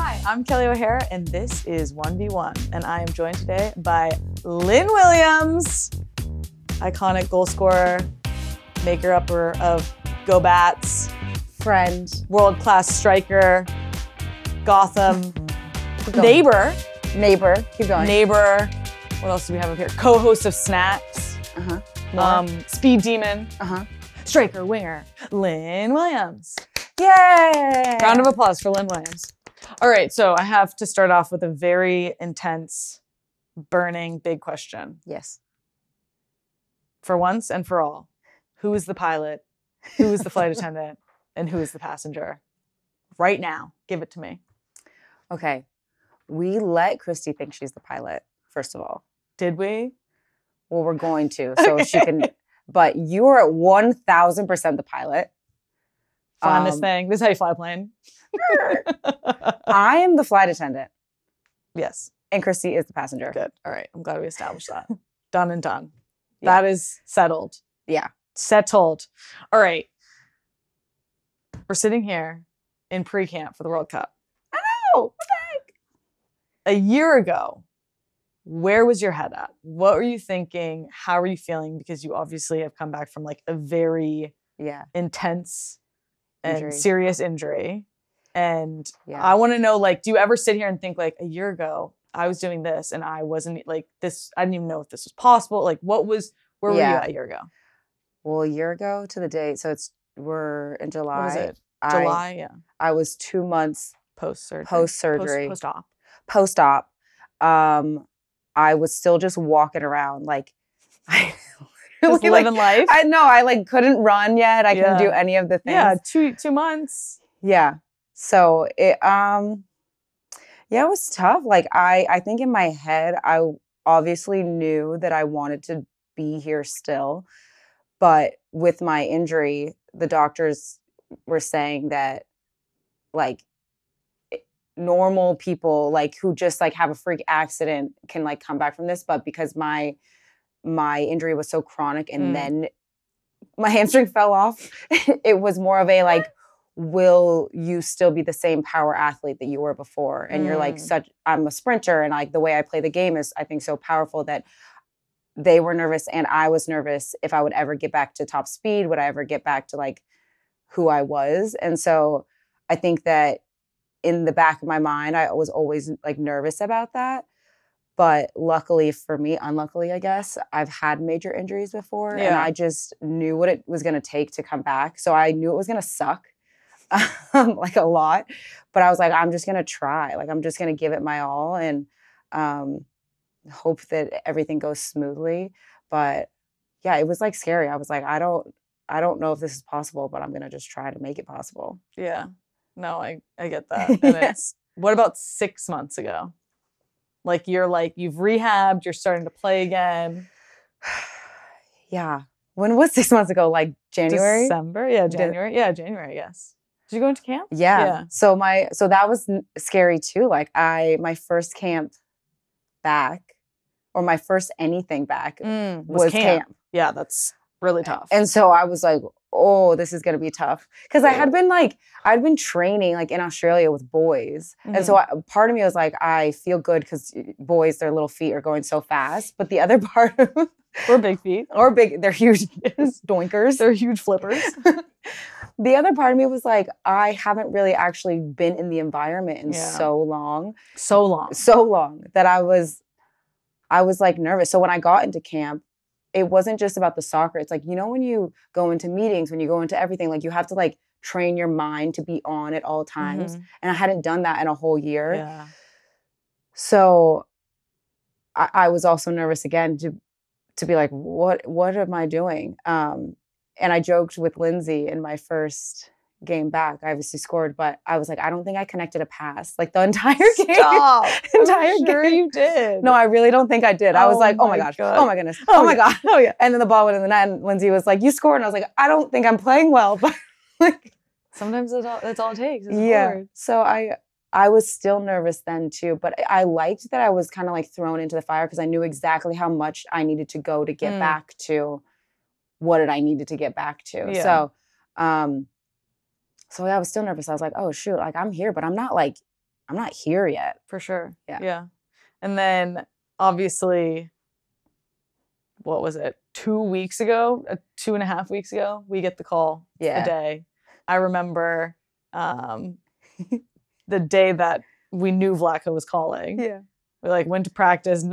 Hi, I'm Kelley O'Hara, and this is 1v1. And I am joined today by Lynn Williams, iconic goal scorer, maker upper of Go Bats, friend, world class striker, Gotham, neighbor, neighbor. Keep going. neighbor. What else do we have up here? Co host of Snacks, uh huh. More. um, Speed Demon, uh huh. striker, winger, Lynn Williams. Yay! Round of applause for Lynn Williams. All right, so I have to start off with a very intense, burning, big question. Yes. For once and for all, who is the pilot? Who is the flight attendant? And who is the passenger? Right now, give it to me. Okay. We let Kristie think she's the pilot. First of all, Did we? well, we're going to, so she can. But you are at one thousand percent the pilot. Flying this Um, thing. This is how you fly a plane. I am the flight attendant, yes, and Kristie is the passenger. good. All right, I'm glad we established that. done and done. Yeah. That is settled. Yeah. Settled. All right. We're sitting here in pre camp for the World Cup. Oh, a year ago, where was your head at? What were you thinking? How are you feeling? Because you obviously have come back from like a very yeah. intense and Injury. serious injury. And Yeah. I want to know like, do you ever sit here and think like a year ago, I was doing this and I wasn't like this, I didn't even know if this was possible. Like, what was, where were you at a year ago? Well, a year ago to the date, so it's we're in July. It? I- July? yeah. I was two months Post surgery. post surgery. Post op. post op, um, I was still just walking around like I Just like, living life. I know I like couldn't run yet. I couldn't do any of the things. yeah. Two, two months. Yeah. So it um yeah, it was tough. Like I I think in my head I obviously knew that I wanted to be here still. But with my injury, the doctors were saying that like normal people like who just like have a freak accident can like come back from this but because my my injury was so chronic and Mm. then my hamstring fell off it was more of a like will you still be the same power athlete that you were before and you're like Mm. such i'm a sprinter and like the way i play the game is i think so powerful that they were nervous and i was nervous if i would ever get back to top speed would i ever get back to like who i was and so i think that in the back of my mind i was always like nervous about that but luckily for me unluckily i guess i've had major injuries before and i just knew what it was going to take to come back so i knew it was going to suck um, like a lot but i was like i'm just going to try like i'm just going to give it my all and um, hope that everything goes smoothly but yeah it was like scary i was like i don't i don't know if this is possible but i'm going to just try to make it possible Yeah. No, I, I get that. And Yeah. it's what about six months ago? Like you're like you've rehabbed, you're starting to play again. yeah when was six months ago like january December? Yeah, January. Yeah, January, yes. Did you go into camp? Yeah. Yeah. So my so that was scary too. Like I my first camp back or my first anything back Mm, was, camp. Yeah, that's really tough. And so I was like, "Oh, this is going to be tough." Cuz I had been like I'd been training like in Australia with boys. And so mm-hmm. I, part of me was like, I feel good cuz boys their little feet are going so fast, but the other part we're big feet. or big they're huge doinkers. They're huge flippers. the other part of me was like, I haven't really actually been in the environment in Yeah. so long. so long. so long that I was I was like nervous. So when I got into camp, it wasn't just about the soccer. It's like, you know, when you go into meetings, when you go into everything, like you have to like train your mind to be on at all times. Mhm. And I hadn't done that in a whole year. Yeah. So I, I was also nervous again to to be like, what what am I doing? Um, and I joked with Lindsey in my first game back. I obviously scored, but I was like, I don't think I connected a pass like the entire game. Stop. Entire I'm sure game. you did. No, I really don't think I did. I was Oh like, oh my gosh, God. oh my goodness, oh, my yeah. god. Oh yeah. And then the ball went in the net, and Lindsey was like, "You scored," and I was like, "I don't think I'm playing well," but like, Sometimes that's all, that's all it takes. It's yeah. hard. So I, I was still nervous then too, but I liked that I was kind of like thrown into the fire because I knew exactly how much I needed to go to get Mm. back to what did I needed to get back to. Yeah. So, um, so yeah, I was still nervous. I was like, oh shoot, like I'm here, but I'm not like I'm not here yet. for sure. Yeah. Yeah. And then obviously, what was it? Two weeks ago, uh, two and a half weeks ago, we get the call Yeah. the day. I remember um, the day that we knew Vlatko was calling. Yeah. We like went to practice.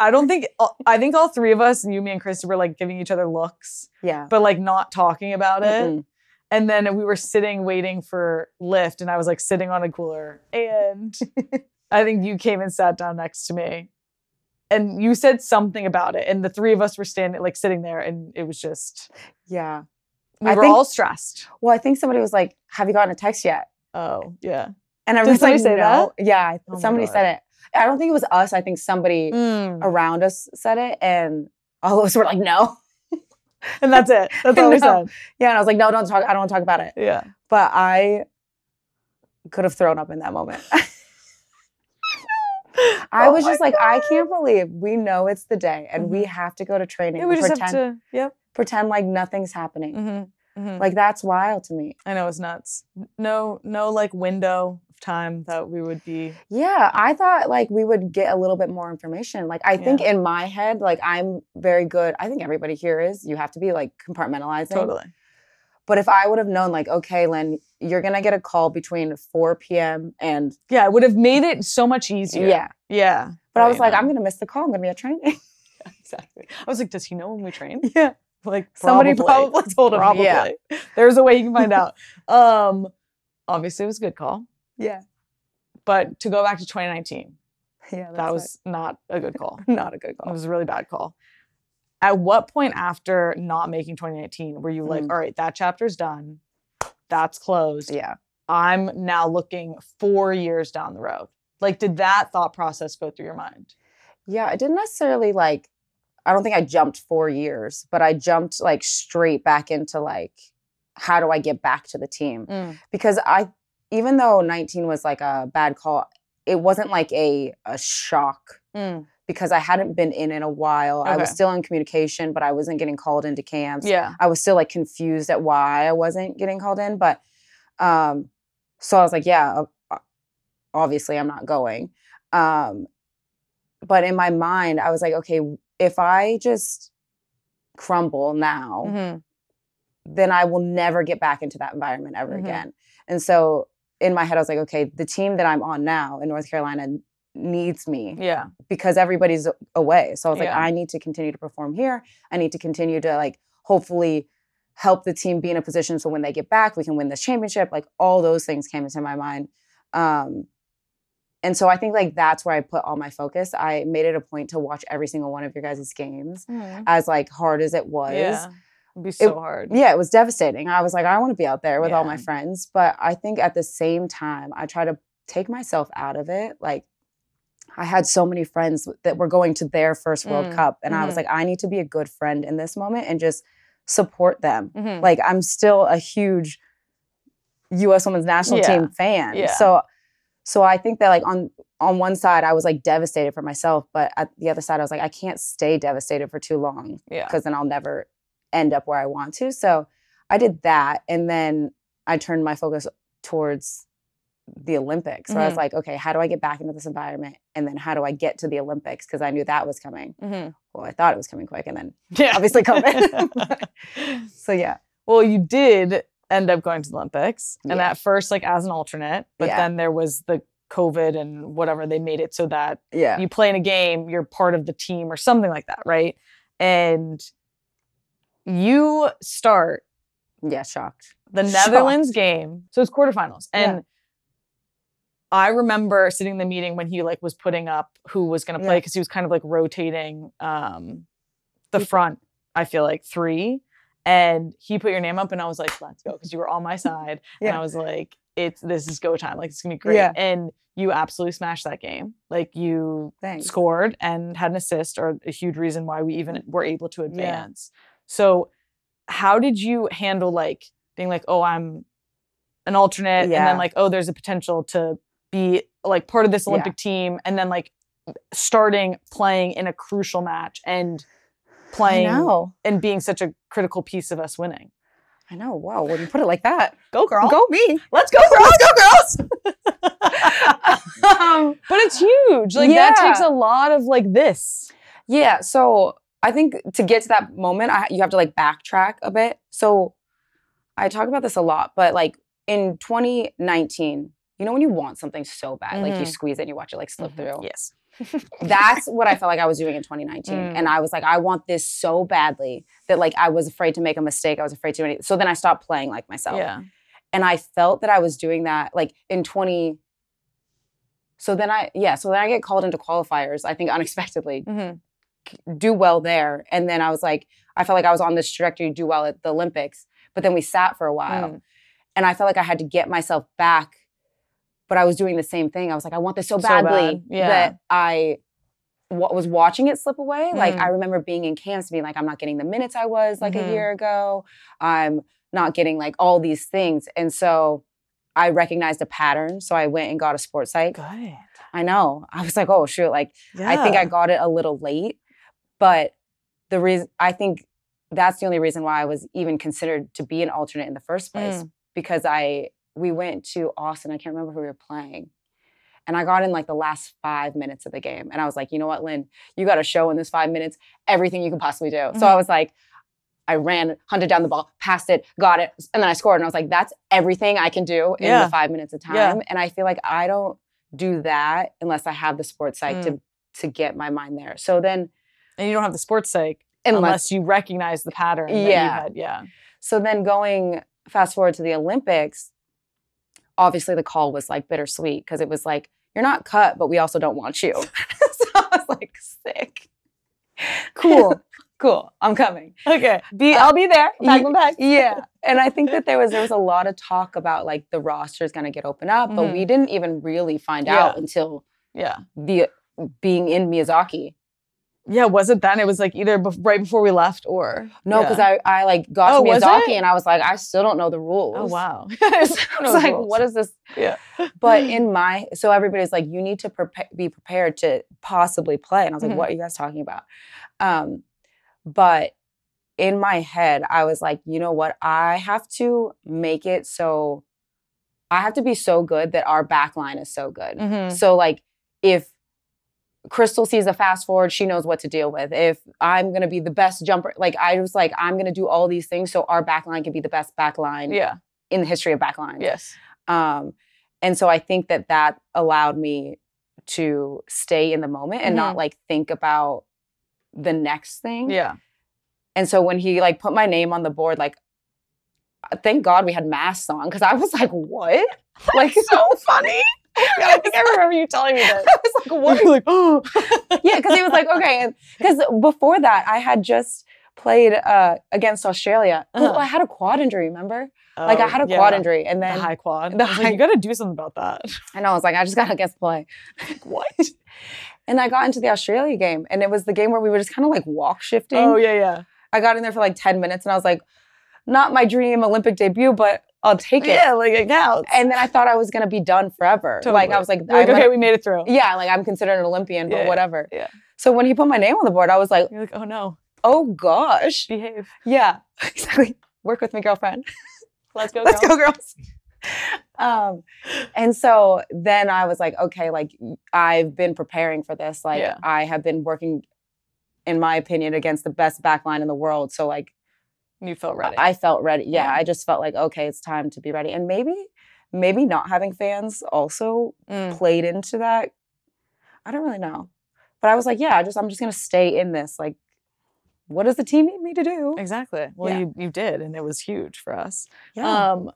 I don't think I think all three of us, you, me, and Kristie, were like giving each other looks, Yeah. but like not talking about it. Mm-mm. And then we were sitting waiting for lift, and I was like sitting on a cooler. And I think you came and sat down next to me. And you said something about it. And the three of us were standing, like sitting there, and it was just, Yeah. we I were think- all stressed. Well, I think somebody was like, "Have you gotten a text yet?" Oh, yeah. And I Did was somebody like, say "No." Yeah, I- Oh somebody said it. I don't think it was us. I think somebody Mm. around us said it, and all of us were like, "No." And that's it. That's all we said. Yeah, and I was like, "No, don't talk. I don't want to talk about it." Yeah. But I could have thrown up in that moment. I Oh was just like, I can't believe we know it's the day and we Mhm. have to go to training. Yeah, we just pretend, have to, yep. pretend like nothing's happening. hmm hmm Like that's wild to me. I know it's nuts. No, no, like window time that we would be. Yeah, I thought like we would get a little bit more information. Like I think in my head, like I'm very good. I think everybody here is. You have to be like compartmentalizing. Totally. But if I would have known, like, okay, Lynn, you're gonna get a call between 4 p.m. and Yeah, it would have made it so much easier. yeah. Yeah. But I was like. I'm gonna miss the call. I'm gonna be at training. exactly. I was like, does he know when we train? yeah. Like Somebody probably told him. Probably. Yeah. There's a way you can find out. Um, obviously, it was a good call. Yeah. But to go back to 2019, Yeah. that was not a good call. not a good call. It was a really bad call. At what point after not making 2019 were you like, Mm. all right, that chapter's done, that's closed. Yeah. I'm now looking four years down the road. Like, did that thought process go through your mind? Yeah. I didn't necessarily like, I don't think I jumped four years, but I jumped like straight back into like, how do I get back to the team? because I even though 19 was like a bad call, it wasn't like a a shock Mm. because I hadn't been in in a while. I was still in communication, but I wasn't getting called into camps. Yeah. I was still like confused at why I wasn't getting called in, but um so I was like, yeah, obviously I'm not going. Um but in my mind, I was like, okay, if I just crumble now, Mhm. then I will never get back into that environment ever Mhm. again. And so in my head, I was like, okay, the team that I'm on now in North Carolina needs me Yeah. because everybody's away. So I was like, I need to continue to perform here. I need to continue to like hopefully help the team be in a position so when they get back, we can win this championship. Like all those things came into my mind. Um, and so I think like that's where I put all my focus. I made it a point to watch every single one of your guys' games as like hard as it was Yeah. Be so hard. yeah, it was devastating. I was like, I want to be out there with all my friends. But I think at the same time, I try to take myself out of it. Like, I had so many friends that were going to their first World Mm, Cup. And I was mhm. like, I need to be a good friend in this moment and just support them. Mhm. Like, I'm still a huge US women's national Yeah, team fan. yeah. So, so I think that like on on one side I was like devastated for myself, but at the other side I was like I can't stay devastated for too long yeah. because then I'll never end up where I want to. So I did that. And then I turned my focus towards the Olympics. So I was Mhm. like, okay, how do I get back into this environment? And then how do I get to the Olympics? Because I knew that was coming. Mhm. Well, I thought it was coming quick. And then, Yeah. Obviously COVID. so yeah. well, you did end up going to the Olympics, and Yeah. at first, like as an alternate, but Yeah. then there was the COVID and whatever they made it so that Yeah. you play in a game, you're part of the team or something like that, right? And you start Yeah. Shocked. the Shocked. Netherlands game. So it's quarterfinals. Yeah. And I remember sitting in the meeting when he like was putting up who was gonna play Yeah. because he was kind of like rotating um the front, I feel like three. And he put your name up and I was like, let's go, because you were on my side. And I was like, it's this is go time. Like it's gonna be great. Yeah. And you absolutely smashed that game. Like you Thanks. scored and had an assist or a huge reason why we even were able to Yeah. So how did you handle like being like, oh, I'm an alternate and then like, oh, there's a potential to be like part of this Yeah. Olympic team and then like starting playing in a crucial match and playing and being such a critical piece of us winning. I know. Wow. When you put it like that, Go girl. go me. Let's go girls. Let's go, girls. um, but it's huge. Like that takes a lot of like this. yeah. So I think to get to that moment, I, you have to like backtrack a bit. So I talk about this a lot, but like in 2019, you know, when you want something so bad, like you Mhm. squeeze it and you watch it like slip through. Yes. That's what I felt like I was doing in 2019. Mm. And I was like, I want this so badly that like I was afraid to make a mistake. I was afraid to do anything. So then I stopped playing like myself. Yeah. And I felt that I was doing that like in 20. So then I, yeah, so then I get called into qualifiers, I think unexpectedly, Mhm. Do well there. And then I was like, I felt like I was on this trajectory to do well at the Olympics. But then we sat for a while. Mm. And I felt like I had to get myself back. But I was doing the same thing. I was like, I want this so So badly bad, yeah. that I was watching it slip away. Like Mm. I remember being in camps, being like, I'm not getting the minutes I was like Mhm. a year ago. I'm not getting like all these things. And so I recognized a pattern. So I went and got a sports psych. Good. I know. I was like, oh shoot, like Yeah. I think I got it a little late, but the reason I think that's the only reason why I was even considered to be an alternate in the first place Mm. because I we went to Austin. I can't remember who we were playing. And I got in like the last five minutes of the game. And I was like, you know what, Lynn, you got to show in this five minutes everything you can possibly do. So I Mhm. was like, I ran, hunted down the ball, passed it, got it, and then I scored. And I was like, that's everything I can do in Yeah. the five minutes of time. Yeah. And I feel like I don't do that unless I have the sports psych Mm. to to get my mind there. So then and you don't have the sports psych unless unless you recognize the pattern. that you Yeah. had. Yeah. so then going fast forward to the Olympics, obviously the call was like bittersweet because it was like, you're not cut, but we also don't want you. so I was like, sick. Cool. cool. I'm coming. Okay. Be. Uh, I'll be there. Pack my bags. Yeah. And I think that there was there was a lot of talk about like the roster is gonna get opened up, but we didn't even really find out until Yeah. the being in Miyazaki. Yeah. Was it then? It was like either bef- right before we left or No, because I, I like got Oh, to Miyazaki and I was like, I still don't know the rules. Oh wow. I was like, what is this? Yeah. But in my, so everybody's like, you need to prepa- be prepared to possibly play. And I was like, Mhm. what are you guys talking about? Um, but in my head, I was like, you know what? I have to make it so, I have to be so good that our back line is so good. Mhm. So like, if Crystal sees a fast forward, she knows what to deal with. If I'm gonna be the best jumper, like I was like, I'm gonna do all these things so our back line can be the best back line Yeah. in the history of back lines. Yes. Um, and so I think that that allowed me to stay in the moment and not Mhm. like think about the next thing. Yeah. And so when he like put my name on the board, like thank God we had masks on because I was like, what? Like so funny. I think I remember you telling me that. I was like, what? Like, oh. yeah, because he was like, okay, because before that I had just played uh, against Australia. Uh-huh. I had a quad injury, remember? like I Oh, had a yeah. quad injury, and The then high quad. the was like, you got to do something about that. and I was like, I just gotta guess play. what? And I got into the Australia game, and it was the game where we were just kind of like walk shifting. Oh yeah, yeah. I got in there for like 10 minutes, and I was like, not my dream Olympic debut, but I'll take it. Yeah, like it counts. And then I thought I was gonna be done forever. Like I was like, like okay, like- we made it through. yeah, like I'm considered an Olympian, but Yeah, whatever. yeah. So when he put my name on the board, I was like, You're like, oh no, oh gosh, behave. yeah, exactly. Work with me, girlfriend. Let's go. Let's girl. go, girls. um, and so then I was like, okay, like I've been preparing for this. Like Yeah. I have been working, in my opinion, against the best backline in the world. So like You felt ready. I felt ready. Yeah, Yeah. I just felt like okay, it's time to be ready. And maybe, maybe not having fans also Mm. played into that. I don't really know, but I was like, yeah, I just I'm just gonna stay in this. Like, what does the team need me to do? Exactly. Well, Yeah. you you did, and it was huge for us. Yeah. Um,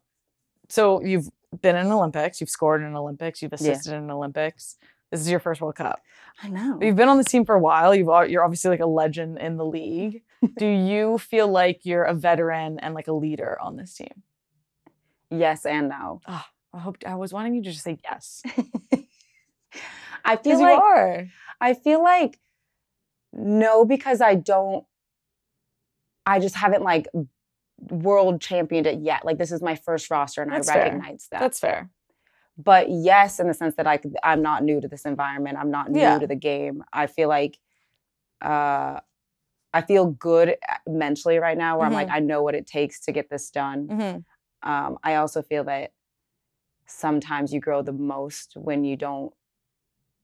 so you've been in Olympics, you've scored in Olympics, you've Yeah. assisted in Olympics. This is your first World Cup. I know. You've been on this team for a while. You've you're obviously like a legend in the league. Do you feel like you're a veteran and like a leader on this team? Yes and no. Ah, I hope I was wanting you to just say yes. I feel Because you like are. I feel like no, because I don't. I just haven't like world championed it yet. Like this is my first roster, and That's I fair. recognize that. That's fair. But yes, in the sense that I I'm not new to this environment. I'm not new Yeah. to the game. I feel like uh, I feel good mentally right now, where I'm like Mhm. I know what it takes to get this done. Mhm. Um, I also feel that sometimes you grow the most when you don't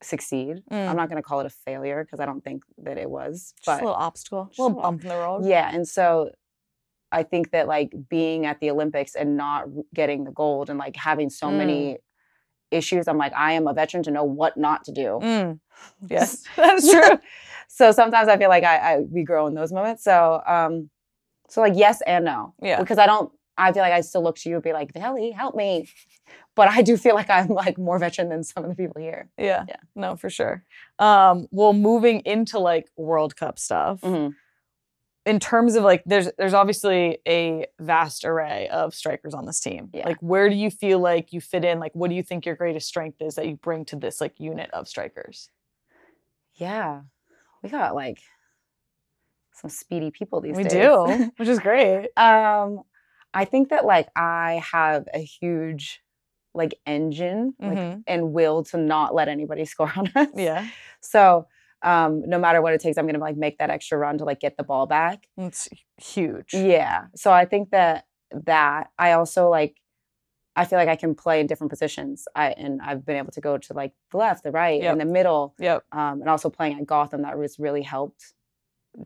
succeed. Mm. I'm not going to call it a failure because I don't think that it was. Just But a little obstacle, Just a little- bump in the road. yeah, and so I think that like being at the Olympics and not getting the gold and like having so Mm. many issues, I'm like, I am a veteran to know what not to do. Mm. Yes, that's true. so sometimes I feel like I, I we grow in those moments. So um, so like yes and no. Yeah. Because I don't. I feel like I still look to you and be like, Valley, help me. But I do feel like I'm like more veteran than some of the people here. Yeah. Yeah. No, for sure. Um, well, moving into like World Cup stuff, Mhm. In terms of like there's there's obviously a vast array of strikers on this team. Yeah. Like where do you feel like you fit in? Like what do you think your greatest strength is that you bring to this like unit of strikers? Yeah, we got like some speedy people these we days. We do, which is great. um, I think that like I have a huge like engine like, Mhm. and will to not let anybody score on us. Yeah. So um, no matter what it takes, I'm gonna like make that extra run to like get the ball back. It's huge. Yeah. So I think that that I also like I feel like I can play in different positions. I and I've been able to go to like the left, the right, Yep. and the middle. Yep. Um, and also playing at Gotham that was really helped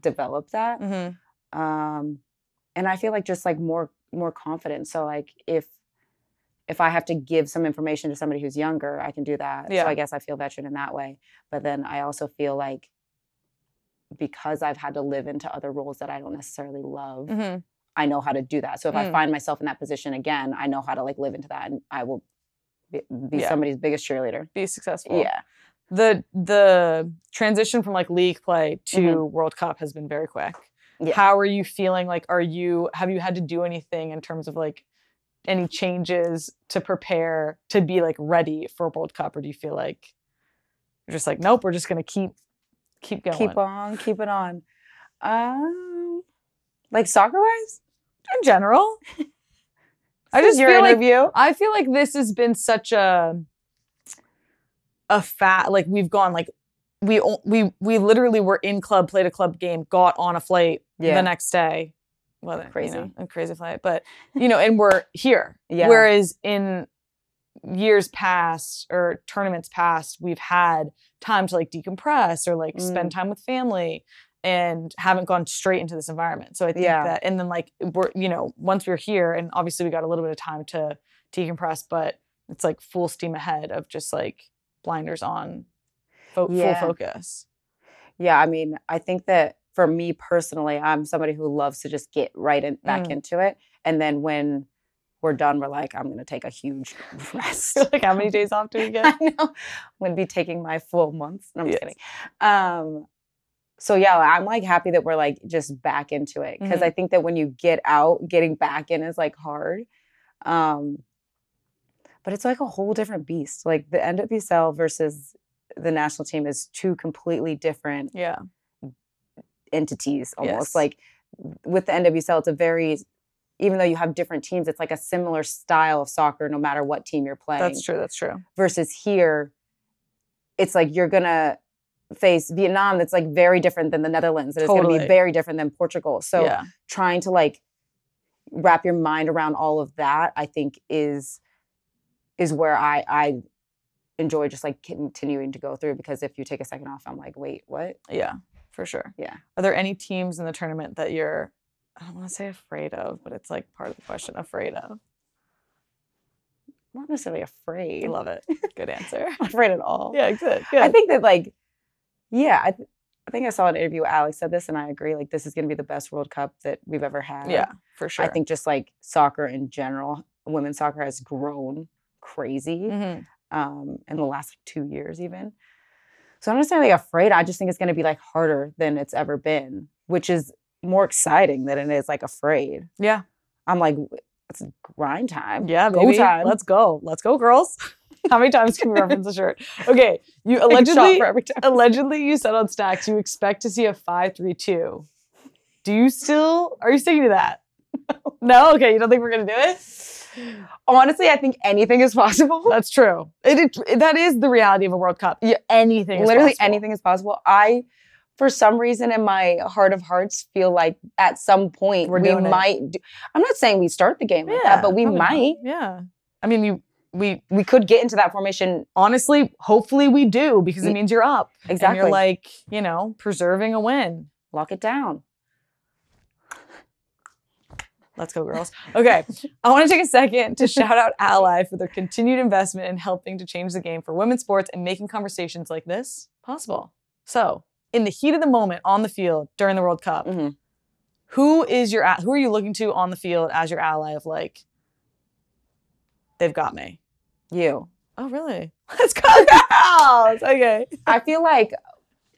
develop that. hmm Um, and I feel like just like more more confident. So like if if I have to give some information to somebody who's younger, I can do that. Yeah. So I guess I feel veteran in that way. But then I also feel like because I've had to live into other roles that I don't necessarily love, hmm I know how to do that. So if Mm. I find myself in that position again, I know how to like live into that, and I will be, be Yeah. somebody's biggest cheerleader. Be successful. Yeah, The the transition from like league play to Mhm. World Cup has been very quick. Yeah. How are you feeling? Like, are you have you had to do anything in terms of like any changes to prepare to be like ready for World Cup, or do you feel like you're just like, nope, we're just gonna keep keep going? keep on, keep it on. Um, like soccer wise, in general. I just your feel like interview. I feel like this has been such a a fat like we've gone like we we we literally were in club played a club game got on a flight Yeah. the next day well Crazy. you know, a crazy flight but you know and we're here Yeah. whereas in years past or tournaments past we've had time to like decompress or like Mm. spend time with family and haven't gone straight into this environment so i think Yeah. that and then like we're you know once we're here and obviously we got a little bit of time to decompress but it's like full steam ahead of just like blinders on fo- Yeah. full focus Yeah, I mean, I think that for me personally, I'm somebody who loves to just get right in, back Mm. into it, and then when we're done, we're like, I'm gonna take a huge rest. like how many days off do we get I know. I'm gonna be taking my full months. No, I'm just Yes. kidding. Um, so yeah, I'm like happy that we're like just back into it because Mhm. I think that when you get out, getting back in is like hard. Um, but it's like a whole different beast. Like the NWSL versus the national team is two completely different yeah entities almost Yes. like with the NWSL it's a very even though you have different teams it's like a similar style of soccer no matter what team you're playing that's true that's true. versus here it's like you're to face Vietnam that's like very different than the Netherlands and it's going to be very different than Portugal. So yeah. trying to like wrap your mind around all of that i think is is where i i enjoy just like continuing to go through because if you take a second off i'm like wait what? Yeah, for sure. Yeah. Are there any teams in the tournament that you're, I don't want to say afraid of, but it's like part of the question, afraid of? Not necessarily afraid I love it. Good answer. not afraid at all yeah, good. Good. i think that like yeah I, th- I think i saw an interview alex said this and i agree like this is going to be the best world cup that we've ever had yeah, for sure. i think just like soccer in general women's soccer has grown crazy Mhm. um, in the last two years, even. So I'm not necessarily afraid. I just think it's going to be like harder than it's ever been, which is more exciting than it is like afraid. Yeah. I'm like, it's grind time. Yeah, Go baby. time. Let's go. Let's go, girls. How many times can we reference the shirt? Okay, you Take a shot allegedly for every time. allegedly you said on Snacks you expect to see a five three two. Do you still are you sticking to that? No. Okay, you don't think we're gonna do it? Honestly, I think anything is possible. That's true. It, it that is the reality of a World Cup. Yeah, anything, is Literally anything is possible. I, for some reason, in my heart of hearts, feel like at some point We're we might. Do, I'm not saying we start the game like that, but we probably not. might. Yeah. I mean, you we we could get into that formation honestly, hopefully we do because it means you're up. And exactly. you're like, you know, preserving a win. Lock it down. Let's go, girls. Okay. I want to take a second to shout out Ally for their continued investment in helping to change the game for women's sports and making conversations like this possible. So, in the heat of the moment on the field during the World Cup, Mhm. who is your who are you looking to on the field as your ally of like they've got me? You. Oh, really? Let's go, girls. Okay. I feel like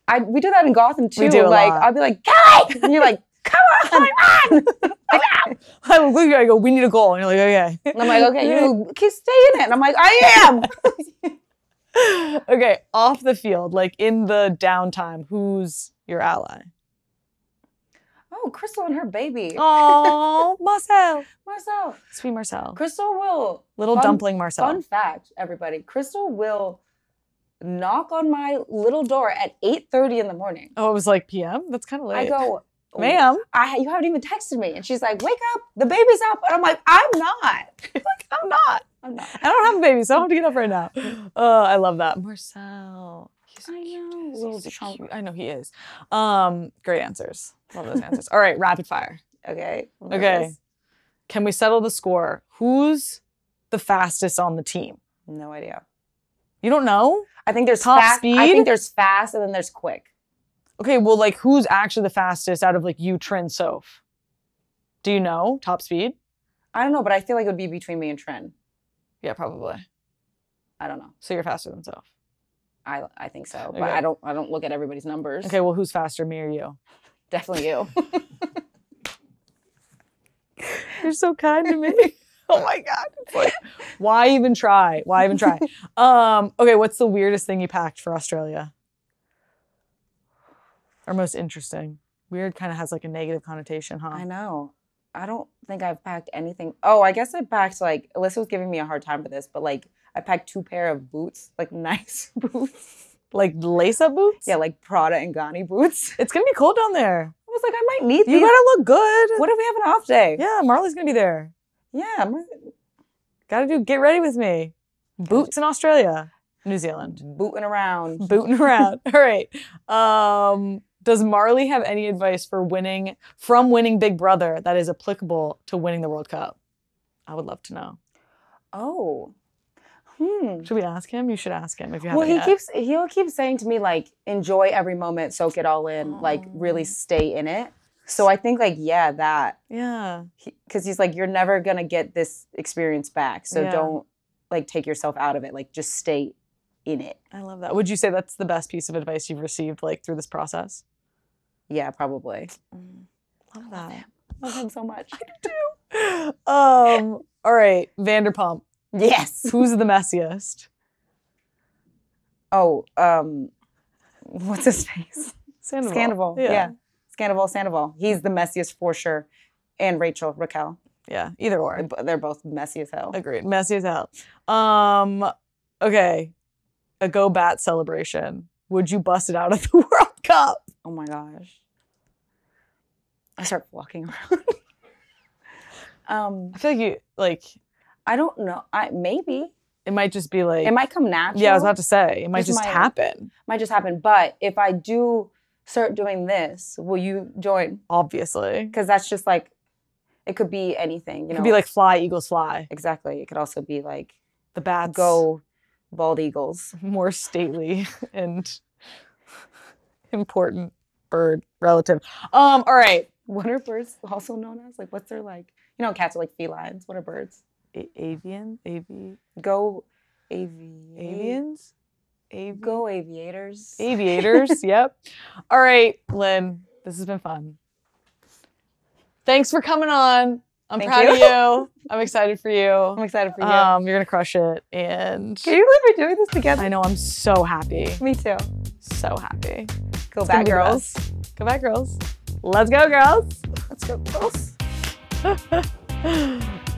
I we do that in Gotham too. like. I'll be like, Kelley! And you're like, come on, run! Ah, I look at you, I go, we need a goal. And you're like, okay. And I'm like, okay, you keep stay in it. And I'm like, I am. okay, off the field, like in the downtime, who's your ally? Oh, Crystal and her baby. Oh, Marcel. Marcel. Sweet Marcel. Crystal will Little fun- dumpling Marcel. Fun fact, everybody. Crystal will knock on my little door at 8:30 in the morning. Oh, it was like PM? That's kind of late. I go, ma'am. I you haven't even texted me. And she's like, wake up, the baby's up. And I'm like, I'm not. like, I'm not. I'm not. I don't have a baby, so I don't have to get up right now. Oh, I love that. Marcel. He's so I cute. know, He's little so cute. I know he is. Um, great answers. Love those answers. All right, rapid fire. Okay. Okay. Can we settle the score? Who's the fastest on the team? No idea. You don't know? I think there's Top fast. I think there's fast and then there's quick. Okay, well, like who's actually the fastest out of like you, Trin, Soph? Do you know top speed? I don't know, but I feel like it would be between me and Trin. Yeah, probably. I don't know. So you're faster than Soph. I I think so, but Okay. I don't I don't look at everybody's numbers. Okay, well, who's faster, me or you? Definitely you. You're so kind to me. oh my god. It's like, why even try? Why even try? um, okay, what's the weirdest thing you packed for Australia? Or most interesting? Weird kind of has like a negative connotation, huh? I know. I don't think I've packed anything. Oh, I guess I packed like Alyssa was giving me a hard time for this, but like I packed two pair of boots, like nice boots. Like lace up boots? Yeah, like Prada and Ganni boots. It's gonna be cold down there. I was like, I might need You these. gotta look good. what if we have an off day? Yeah, Marley's gonna be there. Yeah. Gotta do get ready with me. Boots in Australia. New Zealand. booting around. Booting around. All right. Um, does Marley have any advice for winning from winning Big Brother that is applicable to winning the World Cup? I would love to know. Oh. Hmm. Should we ask him? You should ask him if you Well, haven't he yet. keeps he'll keep saying to me like, enjoy every moment, soak it all in, like Oh. really stay in it. So I think like yeah, that yeah. because he's like, you're never gonna get this experience back. So Yeah. don't like take yourself out of it. Like just stay in it. I love that. Would you say that's the best piece of advice you've received like through this process? Yeah, probably. Love that. Love him so much. I do. Um, all right, Vanderpump. Yes. Who's the messiest? Oh, um, what's his face? Sandoval. Scandoval. Yeah. Scandoval, Sandoval. He's the messiest for sure. And Rachel, Raquel. Yeah, either or. They're They're both messy as hell. Agreed. Messy as hell. Um, okay. A go bat celebration. Would you bust it out of the World Cup? Oh my gosh. I start walking around. um, I feel like you like I don't know. I maybe it might just be like it might come natural. Yeah, I was about to say it might Just my- happen. might just happen. But if I do start doing this, will you join? Obviously, Because that's just like it could be anything. You know, it could be like fly eagles fly. exactly. It could also be like The bats go bald eagles. more stately and important bird relative. Um. All right. What are birds also known as? Like, what's their like? You know, cats are like felines. What are birds? A- avian. Avi. Go, avi, Avians. Avi- Go aviators. Aviators, yep. All right, Lynn, this has been fun. Thanks for coming on. I'm Thank proud you. of you. I'm excited for you. I'm excited for you. Um, you're gonna crush it, and Can you believe we're doing this together? I know I'm so happy, Me too. so happy. Go back, girls. Go back, girls. Let's go, girls. Let's go, girls.